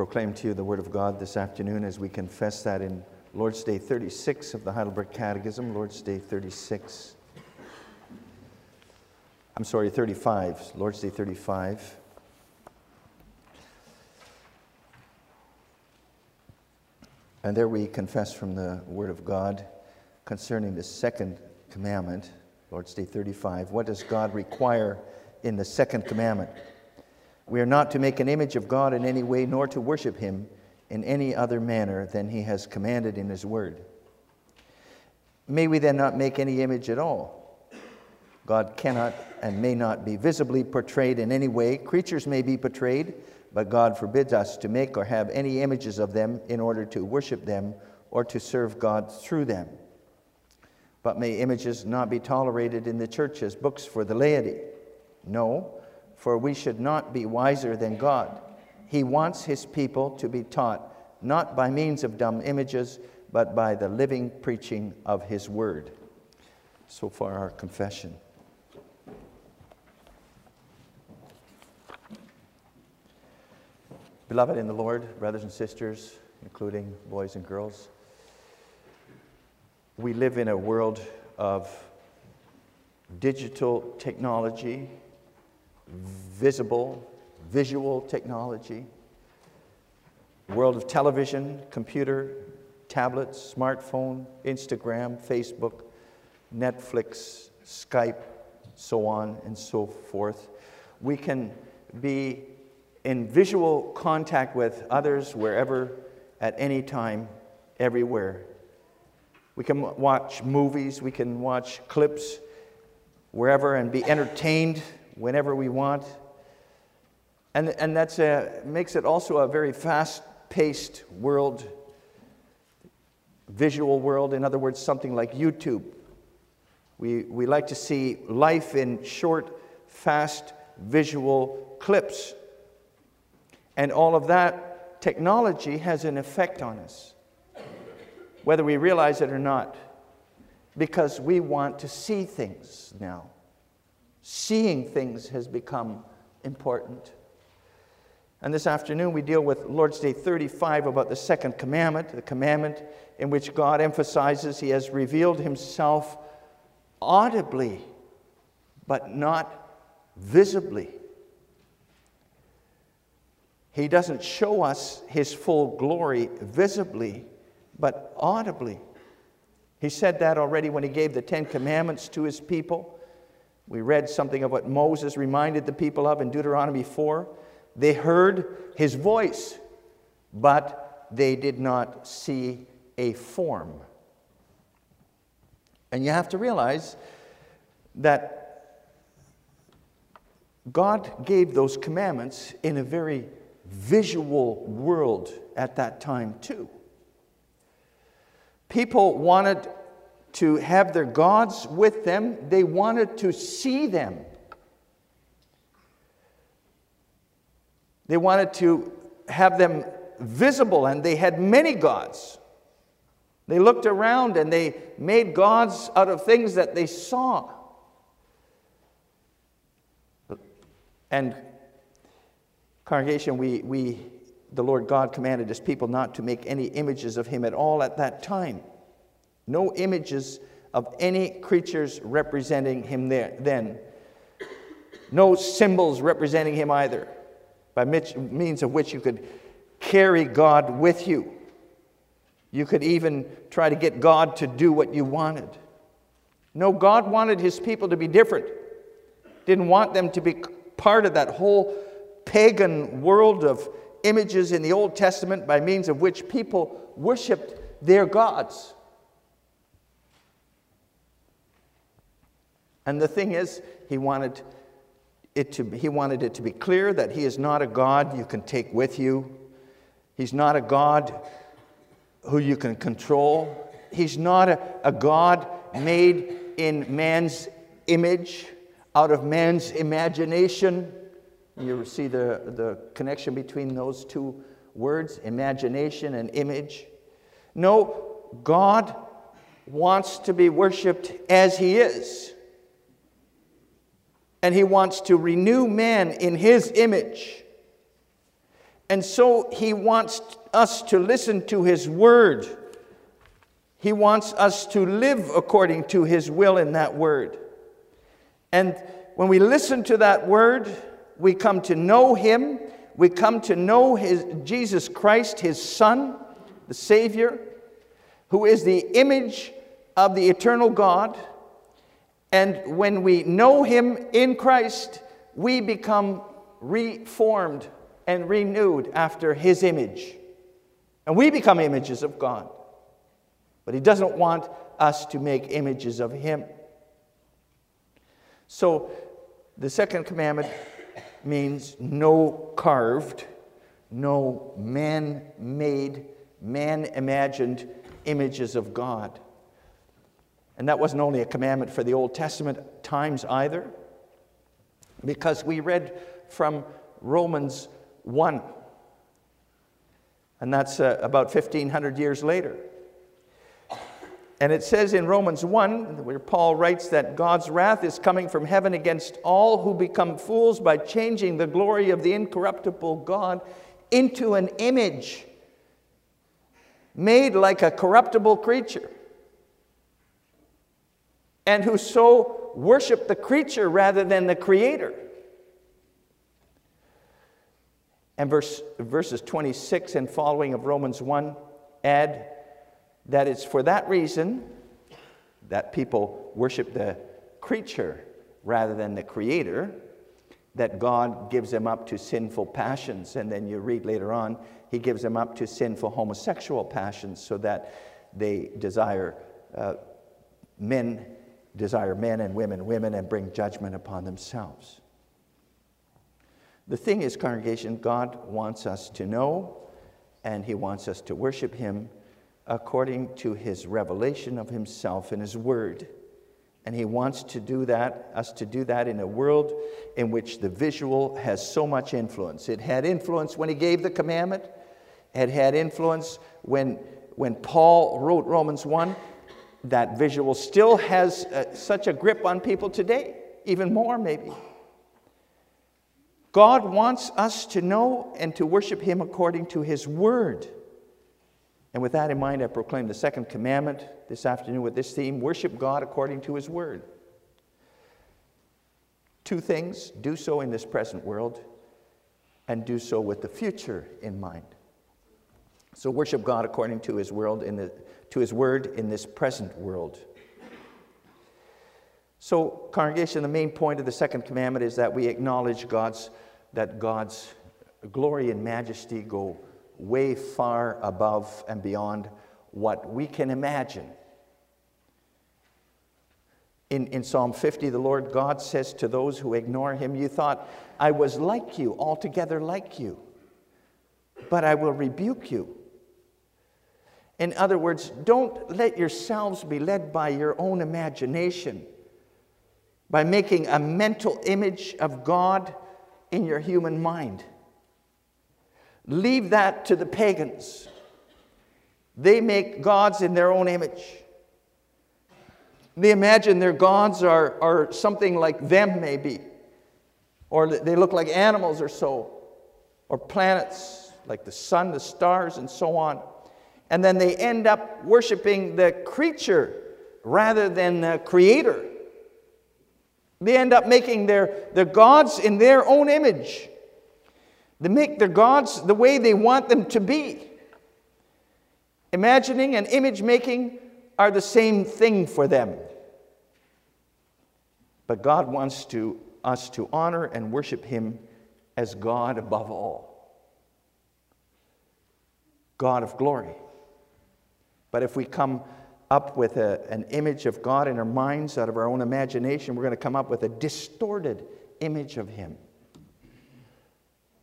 proclaim to you the Word of God this afternoon as we confess that in Lord's Day 36 of the Heidelberg Catechism, Lord's Day 36. I'm sorry, 35, Lord's Day 35. And there we confess from the Word of God concerning the second commandment, Lord's Day 35. What does God require in the second commandment? We are not to make an image of God in any way, nor to worship him in any other manner than he has commanded in his word. May we then not make any image at all? God cannot and may not be visibly portrayed in any way. Creatures may be portrayed, but God forbids us to make or have any images of them in order to worship them or to serve God through them. But may images not be tolerated in the church as books for the laity? No, for we should not be wiser than God. He wants his people to be taught not by means of dumb images, but by the living preaching of his word. So far, our confession. Beloved in the Lord, brothers and sisters, including boys and girls, we live in a world of digital technology, visible, visual technology, world of television, computer, tablets, smartphone, Instagram, Facebook, Netflix, Skype, so on and so forth. We can be in visual contact with others wherever, at any time, everywhere. We can watch movies, we can watch clips wherever and be entertained whenever we want. And, and that makes it also a very fast paced world, visual world. In other words, something like YouTube. We, we like to see life in short, fast, visual clips. And all of that technology has an effect on us, whether we realize it or not, because we want to see things now. Seeing things has become important. And this afternoon we deal with Lord's Day 35 about the second commandment, the commandment in which God emphasizes He has revealed Himself audibly, but not visibly. He doesn't show us his full glory visibly, but audibly. He said that already when he gave the Ten Commandments to his people. We read something of what Moses reminded the people of in Deuteronomy 4. They heard his voice, but they did not see a form. And you have to realize that God gave those commandments in a very visual world at that time, too. People wanted to have their gods with them, they wanted to see them. They wanted to have them visible, and they had many gods. They looked around and they made gods out of things that they saw. And Congregation, we, we, the Lord God commanded his people not to make any images of him at all at that time. No images of any creatures representing him there, then. No symbols representing him either, by means of which you could carry God with you. You could even try to get God to do what you wanted. No, God wanted his people to be different. Didn't want them to be part of that whole pagan world of images in the Old Testament by means of which people worshiped their gods. And the thing is, he wanted it to, he wanted it to be clear that he is not a God you can take with you. He's not a God who you can control. He's not a, a God made in man's image, out of man's imagination. You see the, the connection between those two words, imagination and image. No, God wants to be worshiped as He is. And He wants to renew man in His image. And so he wants us to listen to his word. He wants us to live according to his will in that word. And when we listen to that word, we come to know him. We come to know his, Jesus Christ, his Son, the Savior, who is the image of the eternal God. And when we know him in Christ, we become reformed and renewed after his image. And we become images of God. But he doesn't want us to make images of him. So the second commandment means no carved, no man made, man imagined images of God. And that wasn't only a commandment for the Old Testament times either, because we read from Romans 1, and that's uh, about 1500 years later. And it says in Romans 1, where Paul writes that God's wrath is coming from heaven against all who become fools by changing the glory of the incorruptible God into an image made like a corruptible creature, and who so worship the creature rather than the creator. And verse, verses 26 and following of Romans 1 add that it's for that reason that people worship the creature rather than the creator, that God gives them up to sinful passions. And then you read later on, he gives them up to sinful homosexual passions so that they desire uh, men, desire men and women, women, and bring judgment upon themselves. The thing is, congregation, God wants us to know and he wants us to worship him according to his revelation of himself in his word. And he wants to do that, us to do that in a world in which the visual has so much influence. It had influence when he gave the commandment, it had influence when, when Paul wrote Romans 1. That visual still has uh, such a grip on people today, even more maybe. God wants us to know and to worship him according to his word. And with that in mind, I proclaim the second commandment this afternoon with this theme worship God according to His Word. Two things do so in this present world, and do so with the future in mind. So, worship God according to His, world in the, to his Word in this present world. So, congregation, the main point of the second commandment is that we acknowledge God's, that God's glory and majesty go way far above and beyond what we can imagine. In, in Psalm 50, the Lord God says to those who ignore him, You thought I was like you, altogether like you, but I will rebuke you. In other words, don't let yourselves be led by your own imagination, by making a mental image of God in your human mind. Leave that to the pagans. They make gods in their own image. They imagine their gods are, are something like them, maybe, or they look like animals or so, or planets like the sun, the stars, and so on. And then they end up worshiping the creature rather than the creator. They end up making their, their gods in their own image. They make their gods the way they want them to be. Imagining and image making are the same thing for them. But God wants to, us to honor and worship Him as God above all, God of glory. But if we come up with a, an image of God in our minds out of our own imagination, we're going to come up with a distorted image of Him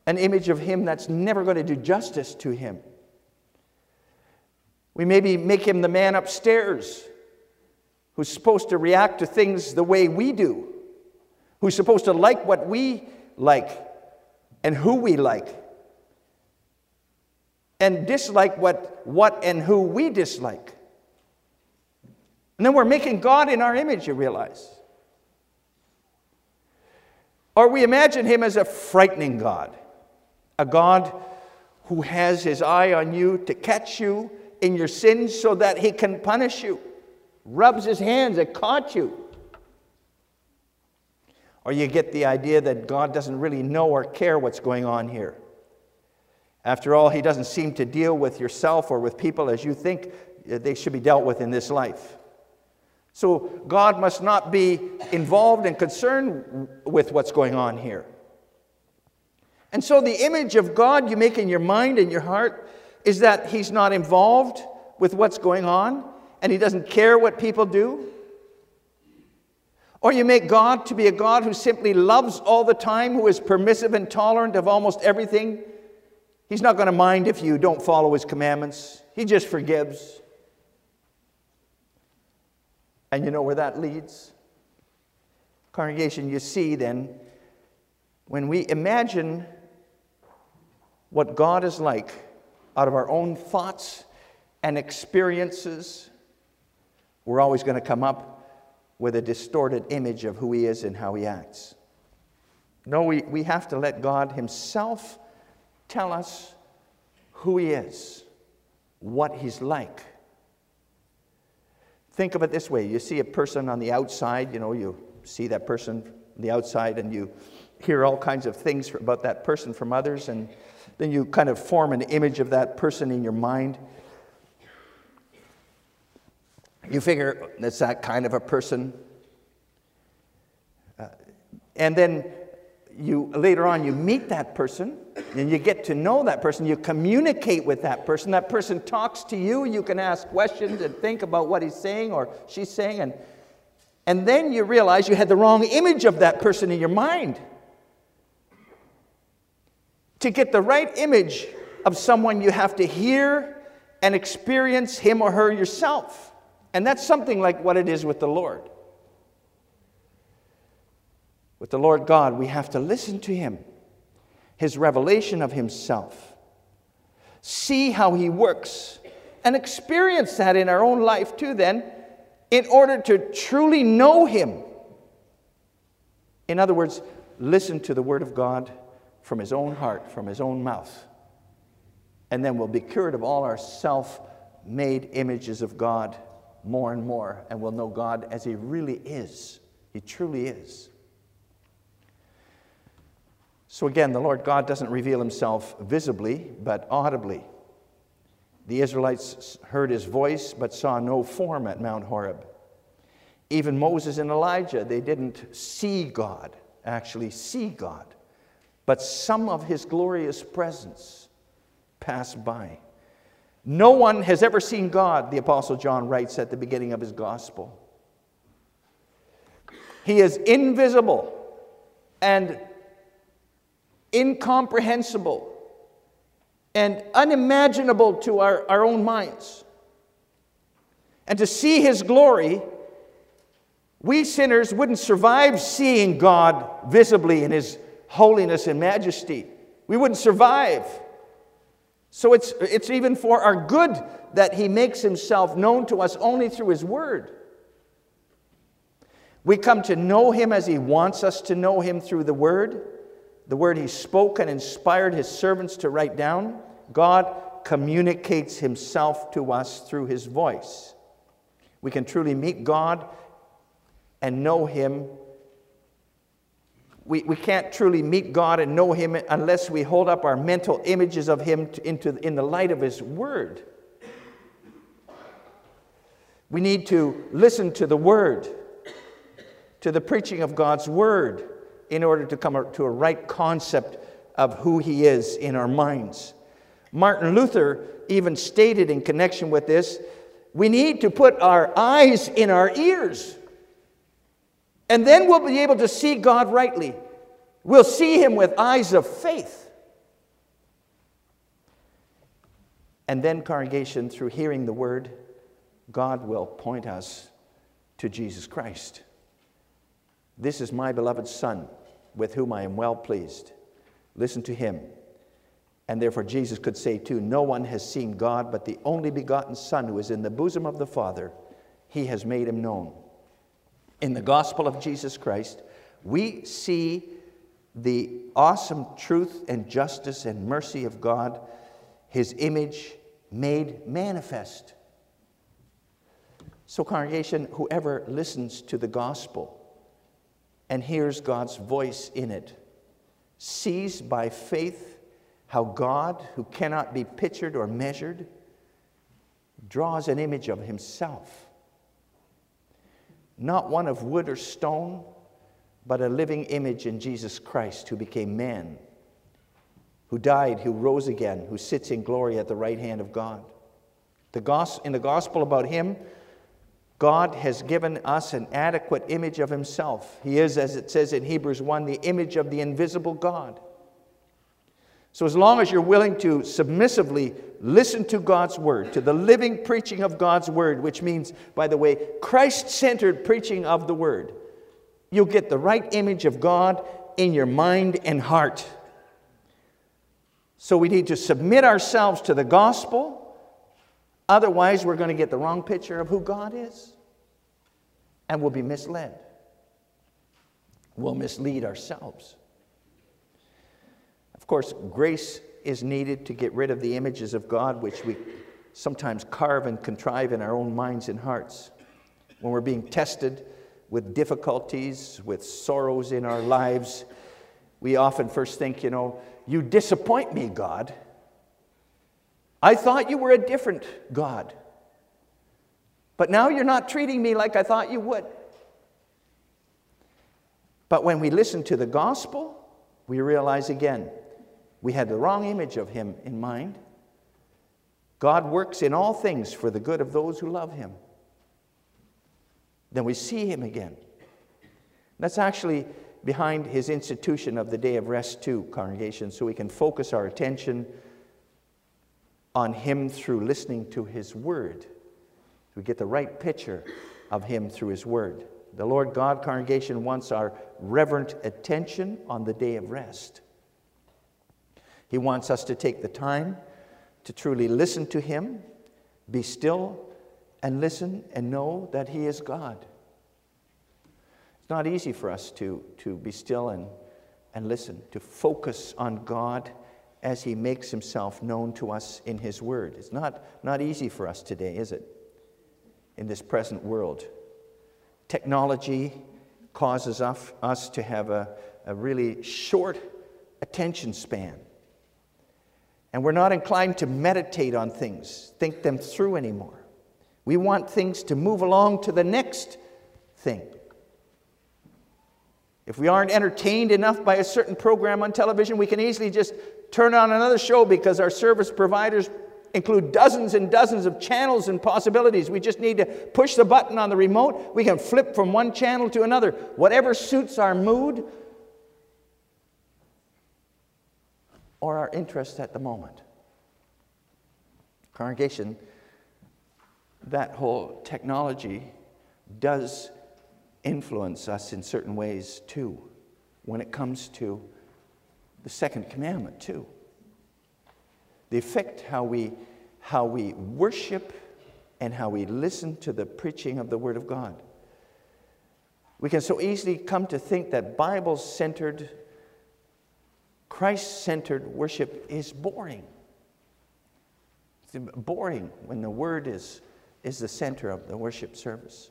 an image of him that's never going to do justice to him. We maybe make him the man upstairs who's supposed to react to things the way we do, who's supposed to like what we like and who we like, and dislike what, what and who we dislike. And then we're making God in our image, you realize. Or we imagine him as a frightening God a God who has his eye on you to catch you in your sins so that he can punish you, rubs his hands and caught you. Or you get the idea that God doesn't really know or care what's going on here. After all, he doesn't seem to deal with yourself or with people as you think they should be dealt with in this life. So God must not be involved and concerned with what's going on here. And so the image of God you make in your mind and your heart is that He's not involved with what's going on and He doesn't care what people do. Or you make God to be a God who simply loves all the time, who is permissive and tolerant of almost everything. He's not going to mind if you don't follow His commandments, He just forgives. And you know where that leads? Congregation, you see then, when we imagine what God is like out of our own thoughts and experiences, we're always going to come up with a distorted image of who He is and how He acts. No, we, we have to let God Himself tell us who He is, what He's like. Think of it this way you see a person on the outside, you know, you see that person on the outside and you hear all kinds of things about that person from others, and then you kind of form an image of that person in your mind. You figure that's that kind of a person. Uh, and then you later on you meet that person and you get to know that person you communicate with that person that person talks to you you can ask questions and think about what he's saying or she's saying and and then you realize you had the wrong image of that person in your mind to get the right image of someone you have to hear and experience him or her yourself and that's something like what it is with the Lord. With the Lord God, we have to listen to Him, His revelation of Himself, see how He works, and experience that in our own life too, then, in order to truly know Him. In other words, listen to the Word of God from His own heart, from His own mouth. And then we'll be cured of all our self made images of God more and more and we'll know God as He really is. He truly is. So again, the Lord God doesn't reveal Himself visibly, but audibly. The Israelites heard His voice, but saw no form at Mount Horeb. Even Moses and Elijah, they didn't see God, actually see God, but some of His glorious presence passed by. No one has ever seen God, the Apostle John writes at the beginning of his gospel. He is invisible and incomprehensible and unimaginable to our, our own minds. And to see his glory, we sinners wouldn't survive seeing God visibly in his holiness and majesty. We wouldn't survive. So it's, it's even for our good that he makes himself known to us only through his word. We come to know him as he wants us to know him through the word, the word he spoke and inspired his servants to write down. God communicates himself to us through his voice. We can truly meet God and know him we, we can't truly meet God and know Him unless we hold up our mental images of Him to, into, in the light of His Word. We need to listen to the Word, to the preaching of God's Word, in order to come to a right concept of who He is in our minds. Martin Luther even stated in connection with this we need to put our eyes in our ears. And then we'll be able to see God rightly. We'll see Him with eyes of faith. And then, congregation, through hearing the word, God will point us to Jesus Christ. This is my beloved Son, with whom I am well pleased. Listen to him. And therefore, Jesus could say, too, No one has seen God but the only begotten Son who is in the bosom of the Father. He has made him known in the gospel of Jesus Christ, we see the awesome truth and justice and mercy of God his image made manifest. So, congregation, whoever listens to the gospel and hears God's voice in it sees by faith how God, who cannot be pictured or measured, draws an image of himself. Not one of wood or stone, but a living image in Jesus Christ, who became man, who died, who rose again, who sits in glory at the right hand of God. The gos- in the gospel about him, God has given us an adequate image of himself. He is, as it says in Hebrews 1, the image of the invisible God. So, as long as you're willing to submissively listen to God's word, to the living preaching of God's word, which means, by the way, Christ centered preaching of the word, you'll get the right image of God in your mind and heart. So, we need to submit ourselves to the gospel. Otherwise, we're going to get the wrong picture of who God is and we'll be misled. We'll mislead ourselves. Of course, grace is needed to get rid of the images of God which we sometimes carve and contrive in our own minds and hearts. When we're being tested with difficulties, with sorrows in our lives, we often first think, you know, you disappoint me, God. I thought you were a different God. But now you're not treating me like I thought you would. But when we listen to the gospel, we realize again we had the wrong image of him in mind. God works in all things for the good of those who love him. Then we see him again. That's actually behind his institution of the day of rest, too, congregation, so we can focus our attention on him through listening to his word. We get the right picture of him through his word. The Lord God congregation wants our reverent attention on the day of rest. He wants us to take the time to truly listen to Him, be still, and listen and know that He is God. It's not easy for us to, to be still and, and listen, to focus on God as He makes Himself known to us in His Word. It's not, not easy for us today, is it? In this present world. Technology causes us, us to have a, a really short attention span. And we're not inclined to meditate on things, think them through anymore. We want things to move along to the next thing. If we aren't entertained enough by a certain program on television, we can easily just turn on another show because our service providers include dozens and dozens of channels and possibilities. We just need to push the button on the remote. We can flip from one channel to another, whatever suits our mood or our interest at the moment. Congregation, that whole technology does influence us in certain ways too, when it comes to the second commandment, too. They affect how we, how we worship and how we listen to the preaching of the Word of God. We can so easily come to think that Bible centered Christ centered worship is boring. It's boring when the Word is, is the center of the worship service.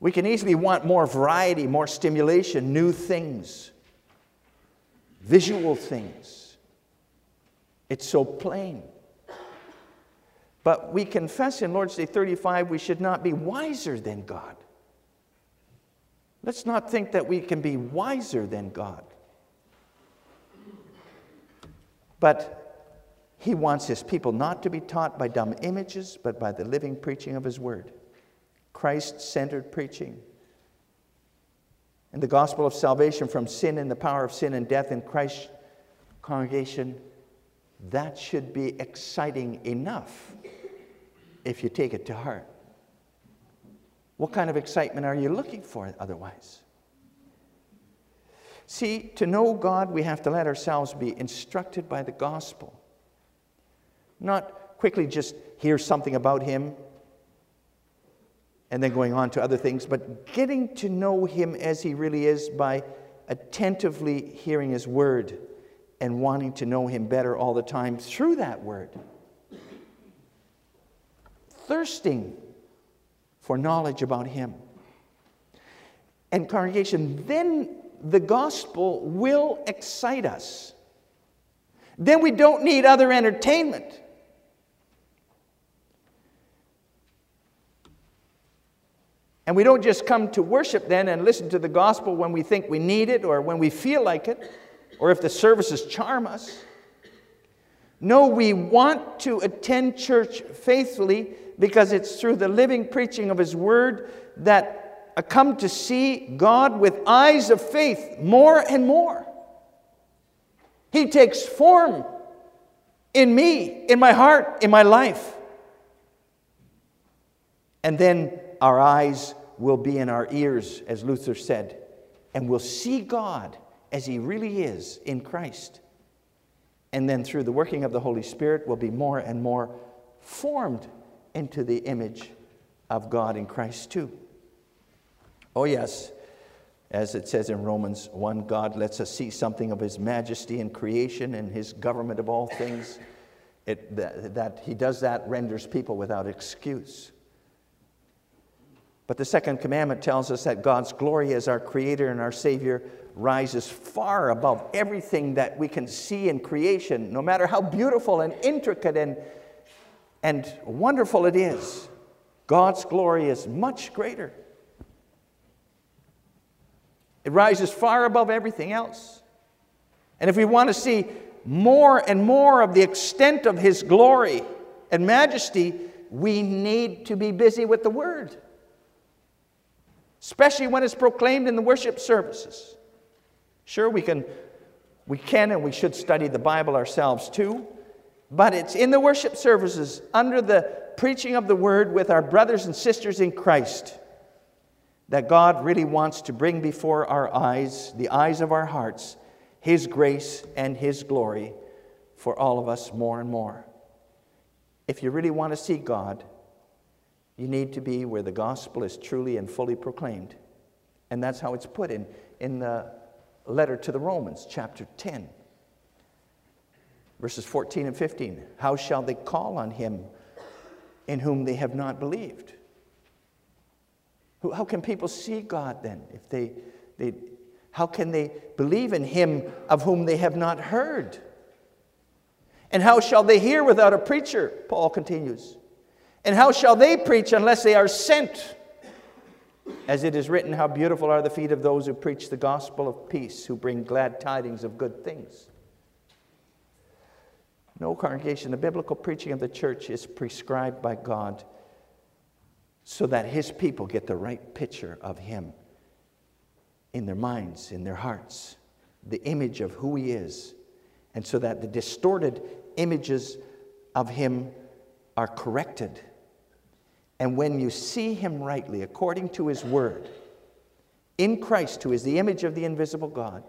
We can easily want more variety, more stimulation, new things, visual things. It's so plain. But we confess in Lord's Day 35 we should not be wiser than God. Let's not think that we can be wiser than God. But he wants his people not to be taught by dumb images, but by the living preaching of his word. Christ centered preaching. And the gospel of salvation from sin and the power of sin and death in Christ's congregation, that should be exciting enough if you take it to heart. What kind of excitement are you looking for otherwise? See, to know God, we have to let ourselves be instructed by the gospel. Not quickly just hear something about Him and then going on to other things, but getting to know Him as He really is by attentively hearing His word and wanting to know Him better all the time through that Word. Thirsting for knowledge about Him. And, congregation, then the gospel will excite us. Then we don't need other entertainment. And we don't just come to worship then and listen to the gospel when we think we need it or when we feel like it or if the services charm us. No, we want to attend church faithfully because it's through the living preaching of His Word that I come to see God with eyes of faith more and more. He takes form in me, in my heart, in my life. And then our eyes will be in our ears, as Luther said, and we'll see God as He really is in Christ. And then through the working of the Holy Spirit, we'll be more and more formed into the image of God in Christ too. Oh, yes, as it says in Romans 1, God lets us see something of His majesty in creation and His government of all things. It, that, that He does that renders people without excuse. But the second commandment tells us that God's glory as our Creator and our Savior rises far above everything that we can see in creation, no matter how beautiful and intricate and, and wonderful it is. God's glory is much greater. It rises far above everything else. And if we want to see more and more of the extent of His glory and majesty, we need to be busy with the Word especially when it's proclaimed in the worship services. Sure, we can, we can and we should study the Bible ourselves too, but it's in the worship services under the preaching of the word with our brothers and sisters in Christ that God really wants to bring before our eyes, the eyes of our hearts, His grace and His glory for all of us more and more. If you really want to see God, you need to be where the gospel is truly and fully proclaimed. And that's how it's put in, in the letter to the Romans, chapter 10, verses 14 and 15. How shall they call on him in whom they have not believed? How can people see God then if they, they how can they believe in him of whom they have not heard? And how shall they hear without a preacher? Paul continues. And how shall they preach unless they are sent? As it is written, How beautiful are the feet of those who preach the gospel of peace, who bring glad tidings of good things. No congregation, the biblical preaching of the church is prescribed by God so that his people get the right picture of him in their minds, in their hearts, the image of who he is, and so that the distorted images of him are corrected and when you see him rightly, according to his word, in Christ, who is the image of the invisible God,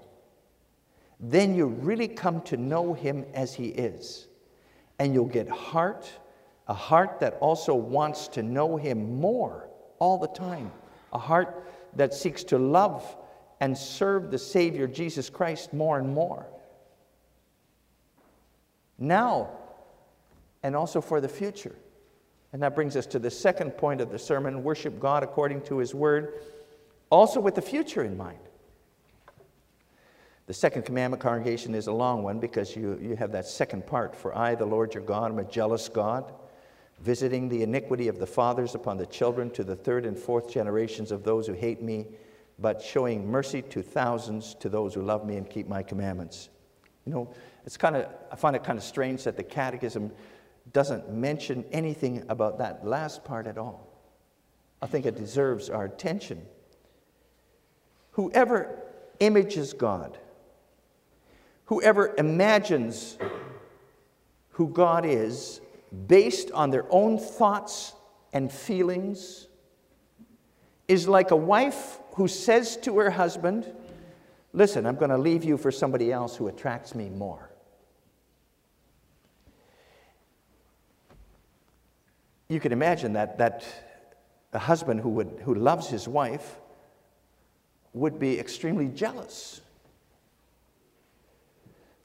then you really come to know him as he is. And you'll get heart, a heart that also wants to know him more all the time, a heart that seeks to love and serve the Savior Jesus Christ more and more. Now, and also for the future. And that brings us to the second point of the sermon worship God according to His Word, also with the future in mind. The second commandment, congregation, is a long one because you, you have that second part. For I, the Lord your God, am a jealous God, visiting the iniquity of the fathers upon the children to the third and fourth generations of those who hate me, but showing mercy to thousands to those who love me and keep my commandments. You know, it's kind of, I find it kind of strange that the Catechism doesn't mention anything about that last part at all. I think it deserves our attention. Whoever images God, whoever imagines who God is based on their own thoughts and feelings, is like a wife who says to her husband, Listen, I'm going to leave you for somebody else who attracts me more. You can imagine that, that a husband who, would, who loves his wife would be extremely jealous.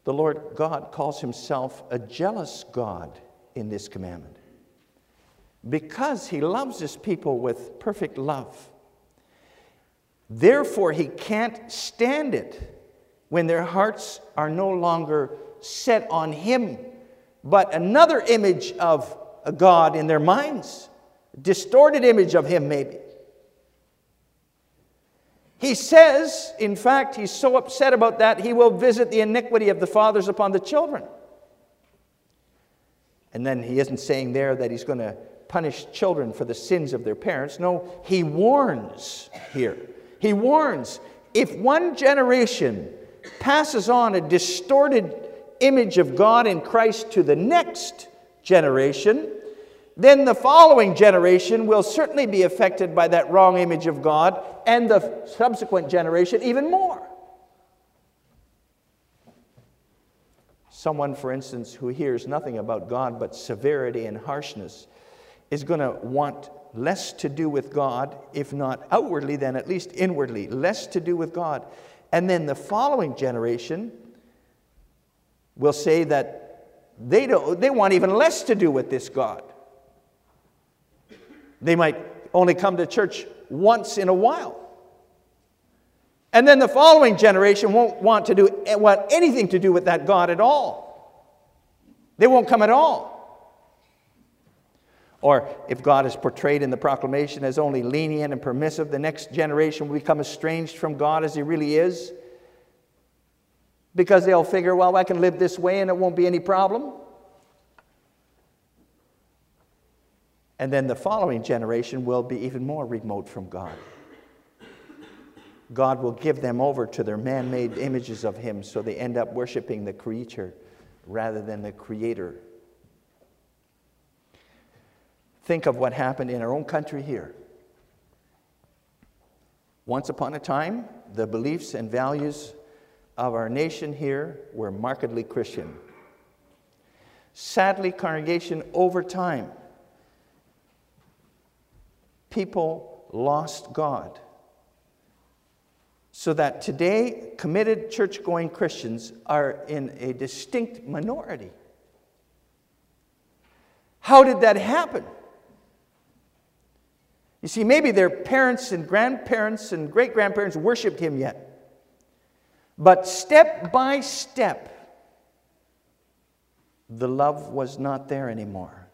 The Lord God calls himself a jealous God in this commandment because he loves his people with perfect love. Therefore, he can't stand it when their hearts are no longer set on him, but another image of a God in their minds, distorted image of him, maybe. He says, in fact, he's so upset about that, he will visit the iniquity of the fathers upon the children. And then he isn't saying there that he's going to punish children for the sins of their parents. No, he warns here. He warns if one generation passes on a distorted image of God in Christ to the next generation, then the following generation will certainly be affected by that wrong image of God, and the subsequent generation even more. Someone, for instance, who hears nothing about God but severity and harshness is going to want less to do with God, if not outwardly, then at least inwardly, less to do with God. And then the following generation will say that they, don't, they want even less to do with this God. They might only come to church once in a while. And then the following generation won't want to do want anything to do with that God at all. They won't come at all. Or if God is portrayed in the proclamation as only lenient and permissive, the next generation will become estranged from God as he really is. Because they'll figure, well, I can live this way and it won't be any problem. And then the following generation will be even more remote from God. God will give them over to their man made images of Him so they end up worshiping the creature rather than the Creator. Think of what happened in our own country here. Once upon a time, the beliefs and values of our nation here were markedly Christian. Sadly, congregation, over time, people lost God. So that today, committed church going Christians are in a distinct minority. How did that happen? You see, maybe their parents and grandparents and great grandparents worshiped him yet. But step by step, the love was not there anymore.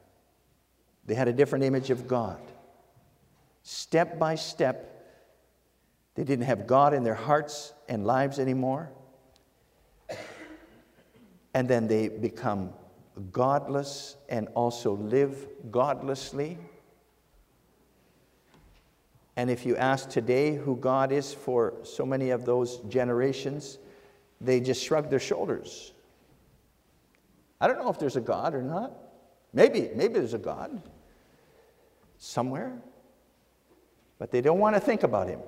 They had a different image of God. Step by step, they didn't have God in their hearts and lives anymore. And then they become godless and also live godlessly. And if you ask today who God is for so many of those generations, they just shrug their shoulders. I don't know if there's a God or not. Maybe, maybe there's a God somewhere but they don't want to think about him.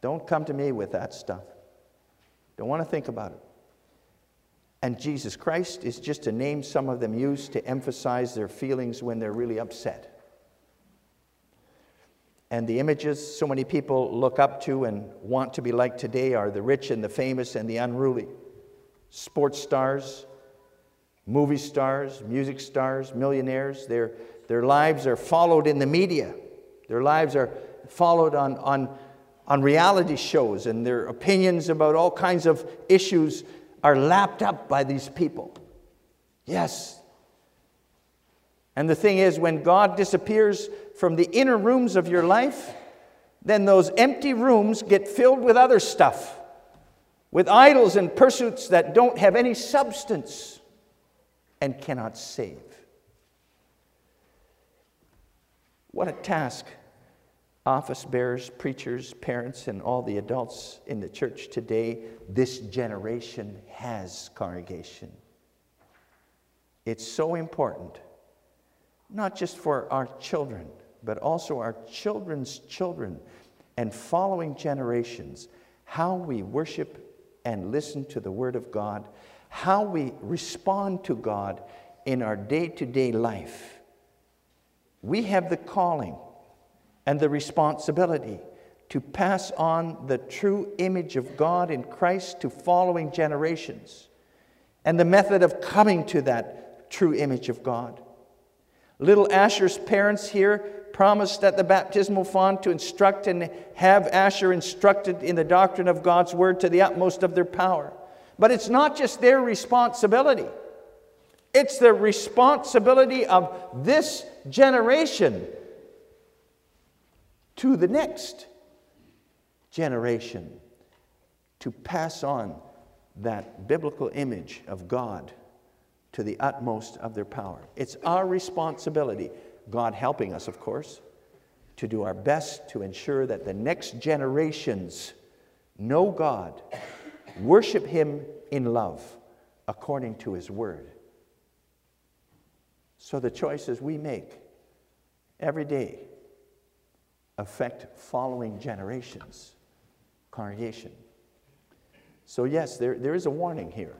Don't come to me with that stuff. Don't want to think about it. And Jesus Christ is just a name some of them use to emphasize their feelings when they're really upset. And the images so many people look up to and want to be like today are the rich and the famous and the unruly. Sports stars, movie stars, music stars, millionaires, their, their lives are followed in the media. Their lives are followed on, on, on reality shows, and their opinions about all kinds of issues are lapped up by these people. Yes. And the thing is, when God disappears from the inner rooms of your life, then those empty rooms get filled with other stuff, with idols and pursuits that don't have any substance and cannot save. What a task office bearers, preachers, parents, and all the adults in the church today, this generation has congregation. It's so important, not just for our children, but also our children's children and following generations, how we worship and listen to the Word of God, how we respond to God in our day to day life. We have the calling and the responsibility to pass on the true image of God in Christ to following generations. and the method of coming to that true image of God. Little Asher's parents here promised at the baptismal font to instruct and have Asher instructed in the doctrine of God's word to the utmost of their power. But it's not just their responsibility, it's the responsibility of this generation to the next generation to pass on that biblical image of God to the utmost of their power. It's our responsibility, God helping us, of course, to do our best to ensure that the next generations know God, worship Him in love according to His Word. So the choices we make every day affect following generations, congregation. So, yes, there, there is a warning here.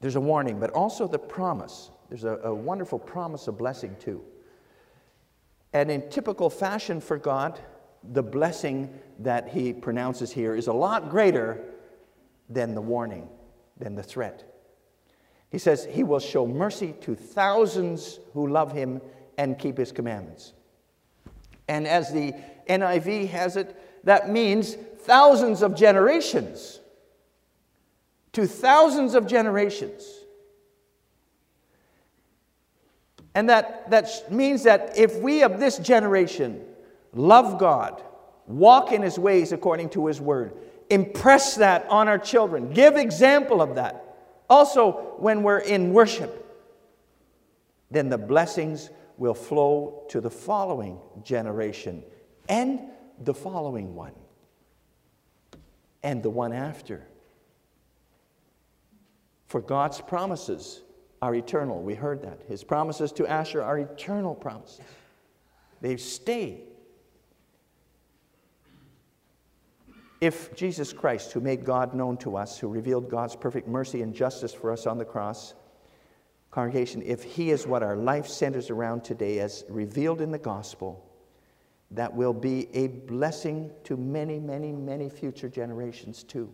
There's a warning, but also the promise. There's a, a wonderful promise of blessing, too. And in typical fashion for God, the blessing that he pronounces here is a lot greater than the warning, than the threat. He says, He will show mercy to thousands who love Him and keep His commandments. And as the NIV has it, that means thousands of generations. To thousands of generations. And that, that means that if we of this generation love God, walk in His ways according to His word, impress that on our children, give example of that. Also, when we're in worship, then the blessings will flow to the following generation and the following one and the one after. For God's promises are eternal. We heard that. His promises to Asher are eternal promises, they stay. If Jesus Christ, who made God known to us, who revealed God's perfect mercy and justice for us on the cross, Congregation, if He is what our life centers around today, as revealed in the gospel, that will be a blessing to many, many, many future generations too.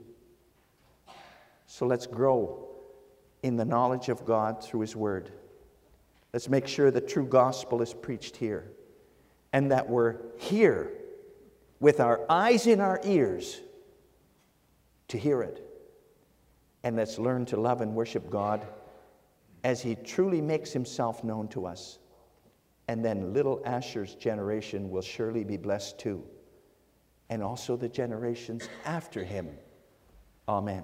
So let's grow in the knowledge of God through His Word. Let's make sure the true gospel is preached here and that we're here with our eyes in our ears to hear it. And let's learn to love and worship God as he truly makes himself known to us. And then little Asher's generation will surely be blessed too, and also the generations after him. Amen.